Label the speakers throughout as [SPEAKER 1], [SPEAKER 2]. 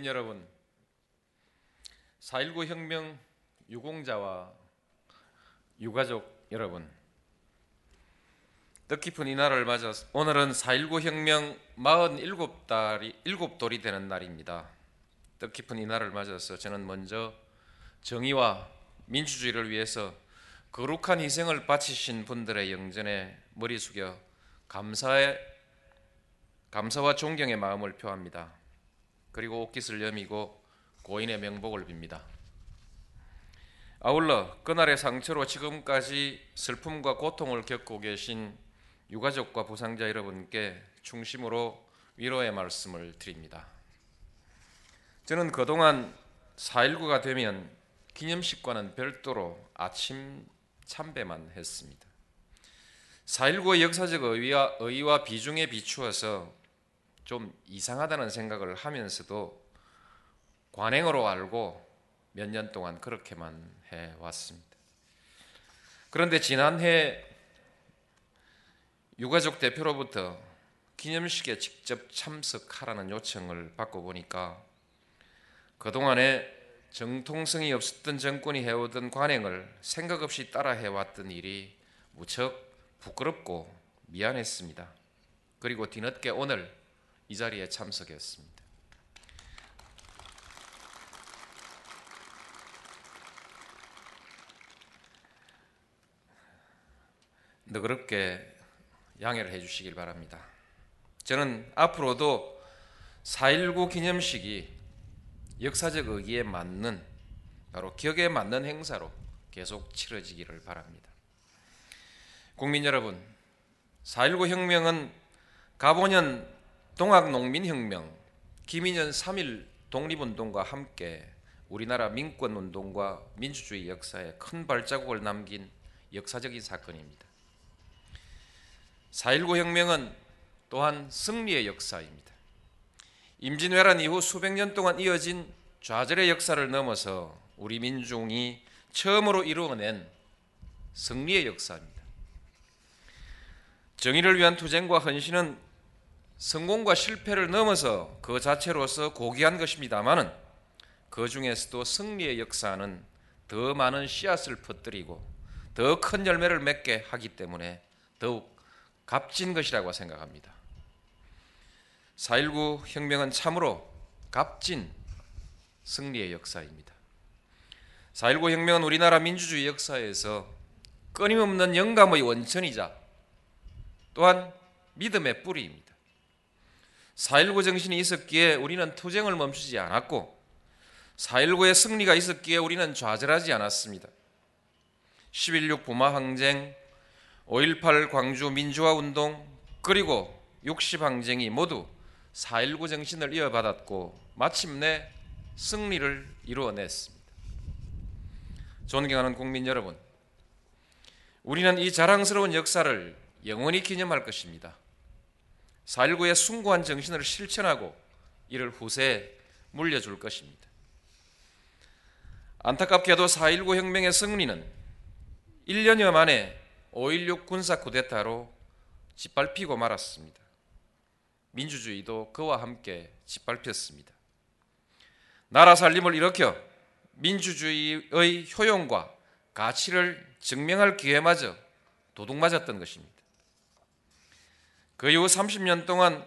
[SPEAKER 1] 국민 여러분, 4.19 혁명 유공자와 유가족 여러분, 뜻깊은 이 날을 맞아 오늘은 4.19 혁명 47달이 7돌이 되는 날입니다. 뜻깊은 이 날을 맞아서 저는 먼저 정의와 민주주의를 위해서 거룩한 희생을 바치신 분들의 영전에 머리 숙여 감사의 감사와 존경의 마음을 표합니다. 그리고 옷깃을 여미고 고인의 명복을 빕니다. 아울러 그날의 상처로 지금까지 슬픔과 고통을 겪고 계신 유가족과 부상자 여러분께 중심으로 위로의 말씀을 드립니다. 저는 그동안 4.19가 되면 기념식과는 별도로 아침 참배만 했습니다. 4.19의 역사적 의의와, 비중에 비추어서 좀 이상하다는 생각을 하면서도 관행으로 알고 몇 년 동안 그렇게만 해 왔습니다. 그런데 지난해 유가족 대표로부터 기념식에 직접 참석하라는 요청을 받고 보니까 그동안에 정통성이 없었던 정권이 해오던 관행을 생각 없이 따라 해왔던 일이 무척 부끄럽고 미안했습니다. 그리고 뒤늦게 오늘 이 자리에 참석했습니다. 너그럽게 양해를 해주시길 바랍니다. 저는 앞으로도 4.19 기념식이 역사적 의기에 맞는 바로 기억에 맞는 행사로 계속 치러지기를 바랍니다. 국민 여러분, 4.19 혁명은 가보년 동학농민혁명, 김인현 3.1 독립운동과 함께 우리나라 민권운동과 민주주의 역사에 큰 발자국을 남긴 역사적인 사건입니다. 4.19 혁명은 또한 승리의 역사입니다. 임진왜란 이후 수백 년 동안 이어진 좌절의 역사를 넘어서 우리 민중이 처음으로 이루어낸 승리의 역사입니다. 정의를 위한 투쟁과 헌신은 성공과 실패를 넘어서 그 자체로서 고귀한 것입니다만은 그 중에서도 승리의 역사는 더 많은 씨앗을 퍼뜨리고 더 큰 열매를 맺게 하기 때문에 더욱 값진 것이라고 생각합니다. 4.19 혁명은 참으로 값진 승리의 역사입니다. 4.19 혁명은 우리나라 민주주의 역사에서 끊임없는 영감의 원천이자 또한 믿음의 뿌리입니다. 4.19 정신이 있었기에 우리는 투쟁을 멈추지 않았고 4.19의 승리가 있었기에 우리는 좌절하지 않았습니다. 11.6 부마 항쟁, 5.18 광주 민주화 운동, 그리고 60 항쟁이 모두 4.19 정신을 이어받았고 마침내 승리를 이루어냈습니다. 존경하는 국민 여러분, 우리는 이 자랑스러운 역사를 영원히 기념할 것입니다. 4.19의 숭고한 정신을 실천하고 이를 후세에 물려줄 것입니다. 안타깝게도 4.19 혁명의 승리는 1년여 만에 5.16 군사 쿠데타로 짓밟히고 말았습니다. 민주주의도 그와 함께 짓밟혔습니다. 나라 살림을 일으켜 민주주의의 효용과 가치를 증명할 기회마저 도둑맞았던 것입니다. 그 이후 30년 동안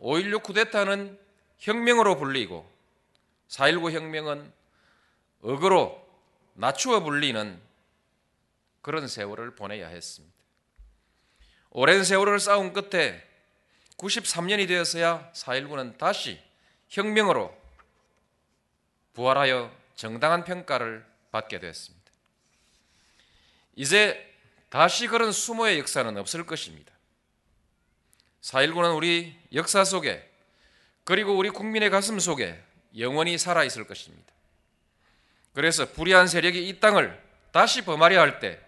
[SPEAKER 1] 5.16 쿠데타는 혁명으로 불리고 4.19 혁명은 억으로 낮추어 불리는 그런 세월을 보내야 했습니다. 오랜 세월을 쌓은 끝에 93년이 되어서야 4.19는 다시 혁명으로 부활하여 정당한 평가를 받게 되었습니다. 이제 다시 그런 수모의 역사는 없을 것입니다. 4.19는 우리 역사 속에 그리고 우리 국민의 가슴 속에 영원히 살아 있을 것입니다. 그래서 불의한 세력이 이 땅을 다시 범하려 할 때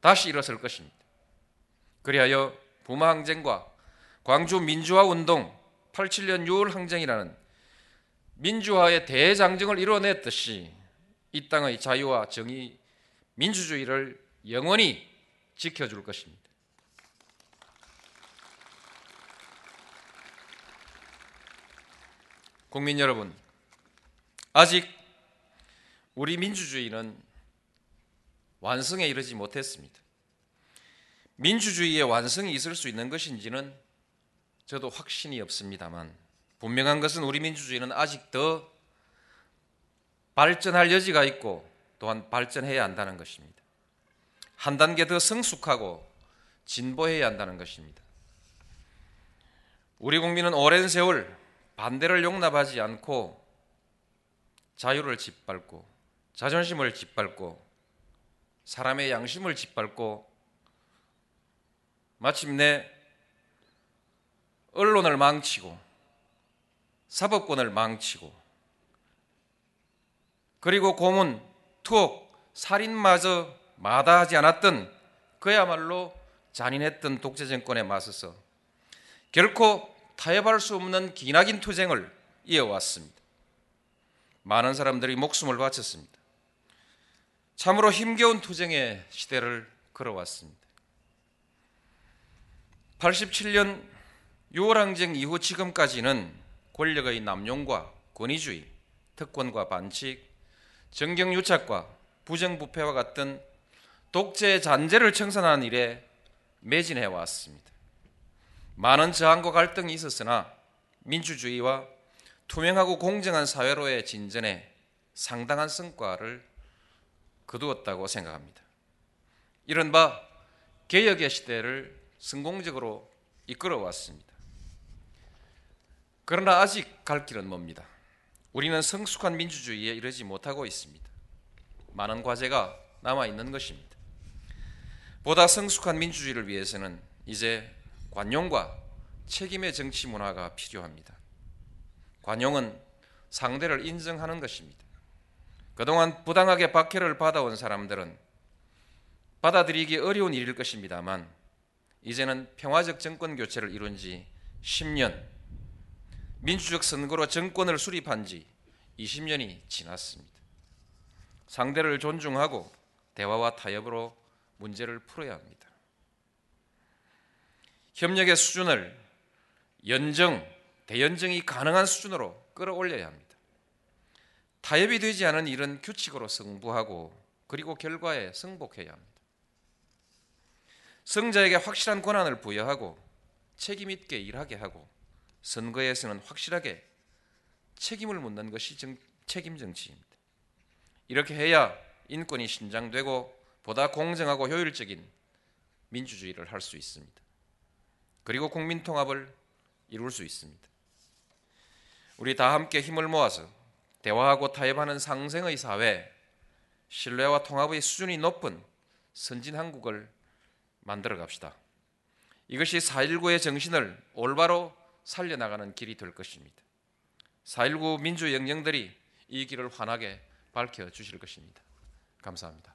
[SPEAKER 1] 다시 일어설 것입니다. 그리하여 부마 항쟁과 광주 민주화 운동 87년 6월 항쟁이라는 민주화의 대장정을 이뤄냈듯이 이 땅의 자유와 정의, 민주주의를 영원히 지켜줄 것입니다. 국민 여러분, 아직 우리 민주주의는 완성에 이르지 못했습니다. 민주주의의 완성이 있을 수 있는 것인지는 저도 확신이 없습니다만 분명한 것은 우리 민주주의는 아직 더 발전할 여지가 있고 또한 발전해야 한다는 것입니다. 한 단계 더 성숙하고 진보해야 한다는 것입니다. 우리 국민은 오랜 세월 반대를 용납하지 않고 자유를 짓밟고 자존심을 짓밟고 사람의 양심을 짓밟고 마침내 언론을 망치고 사법권을 망치고 그리고 고문, 투옥, 살인마저 마다하지 않았던 그야말로 잔인했던 독재 정권에 맞서서 결코 타협할 수 없는 기나긴 투쟁을 이어왔습니다. 많은 사람들이 목숨을 바쳤습니다. 참으로 힘겨운 투쟁의 시대를 걸어왔습니다. 87년 6월 항쟁 이후 지금까지는 권력의 남용과 권위주의, 특권과 반칙, 정경유착과 부정부패와 같은 독재 잔재를 청산하는 일에 매진해 왔습니다. 많은 저항과 갈등이 있었으나 민주주의와 투명하고 공정한 사회로의 진전에 상당한 성과를 거두었다고 생각합니다. 이른바 개혁의 시대를 성공적으로 이끌어 왔습니다. 그러나 아직 갈 길은 멉니다. 우리는 성숙한 민주주의에 이르지 못하고 있습니다. 많은 과제가 남아 있는 것입니다. 보다 성숙한 민주주의를 위해서는 이제 관용과 책임의 정치 문화가 필요합니다. 관용은 상대를 인정하는 것입니다. 그동안 부당하게 박해를 받아온 사람들은 받아들이기 어려운 일일 것입니다만 이제는 평화적 정권 교체를 이룬 지 10년, 민주적 선거로 정권을 수립한 지 20년이 지났습니다. 상대를 존중하고 대화와 타협으로 문제를 풀어야 합니다. 협력의 수준을 연정, 대연정이 가능한 수준으로 끌어올려야 합니다. 타협이 되지 않은 일은 규칙으로 승부하고 그리고 결과에 승복해야 합니다. 성자에게 확실한 권한을 부여하고 책임 있게 일하게 하고 선거에서는 확실하게 책임을 묻는 것이 정, 책임 정치입니다. 이렇게 해야 인권이 신장되고 보다 공정하고 효율적인 민주주의를 할 수 있습니다. 그리고 국민 통합을 이룰 수 있습니다. 우리 다 함께 힘을 모아서 대화하고 타협하는 상생의 사회, 신뢰와 통합의 수준이 높은 선진 한국을 만들어 갑시다. 이것이 4.19의 정신을 올바로 살려나가는 길이 될 것입니다. 4.19 민주 영령들이 이 길을 환하게 밝혀 주실 것입니다. 감사합니다.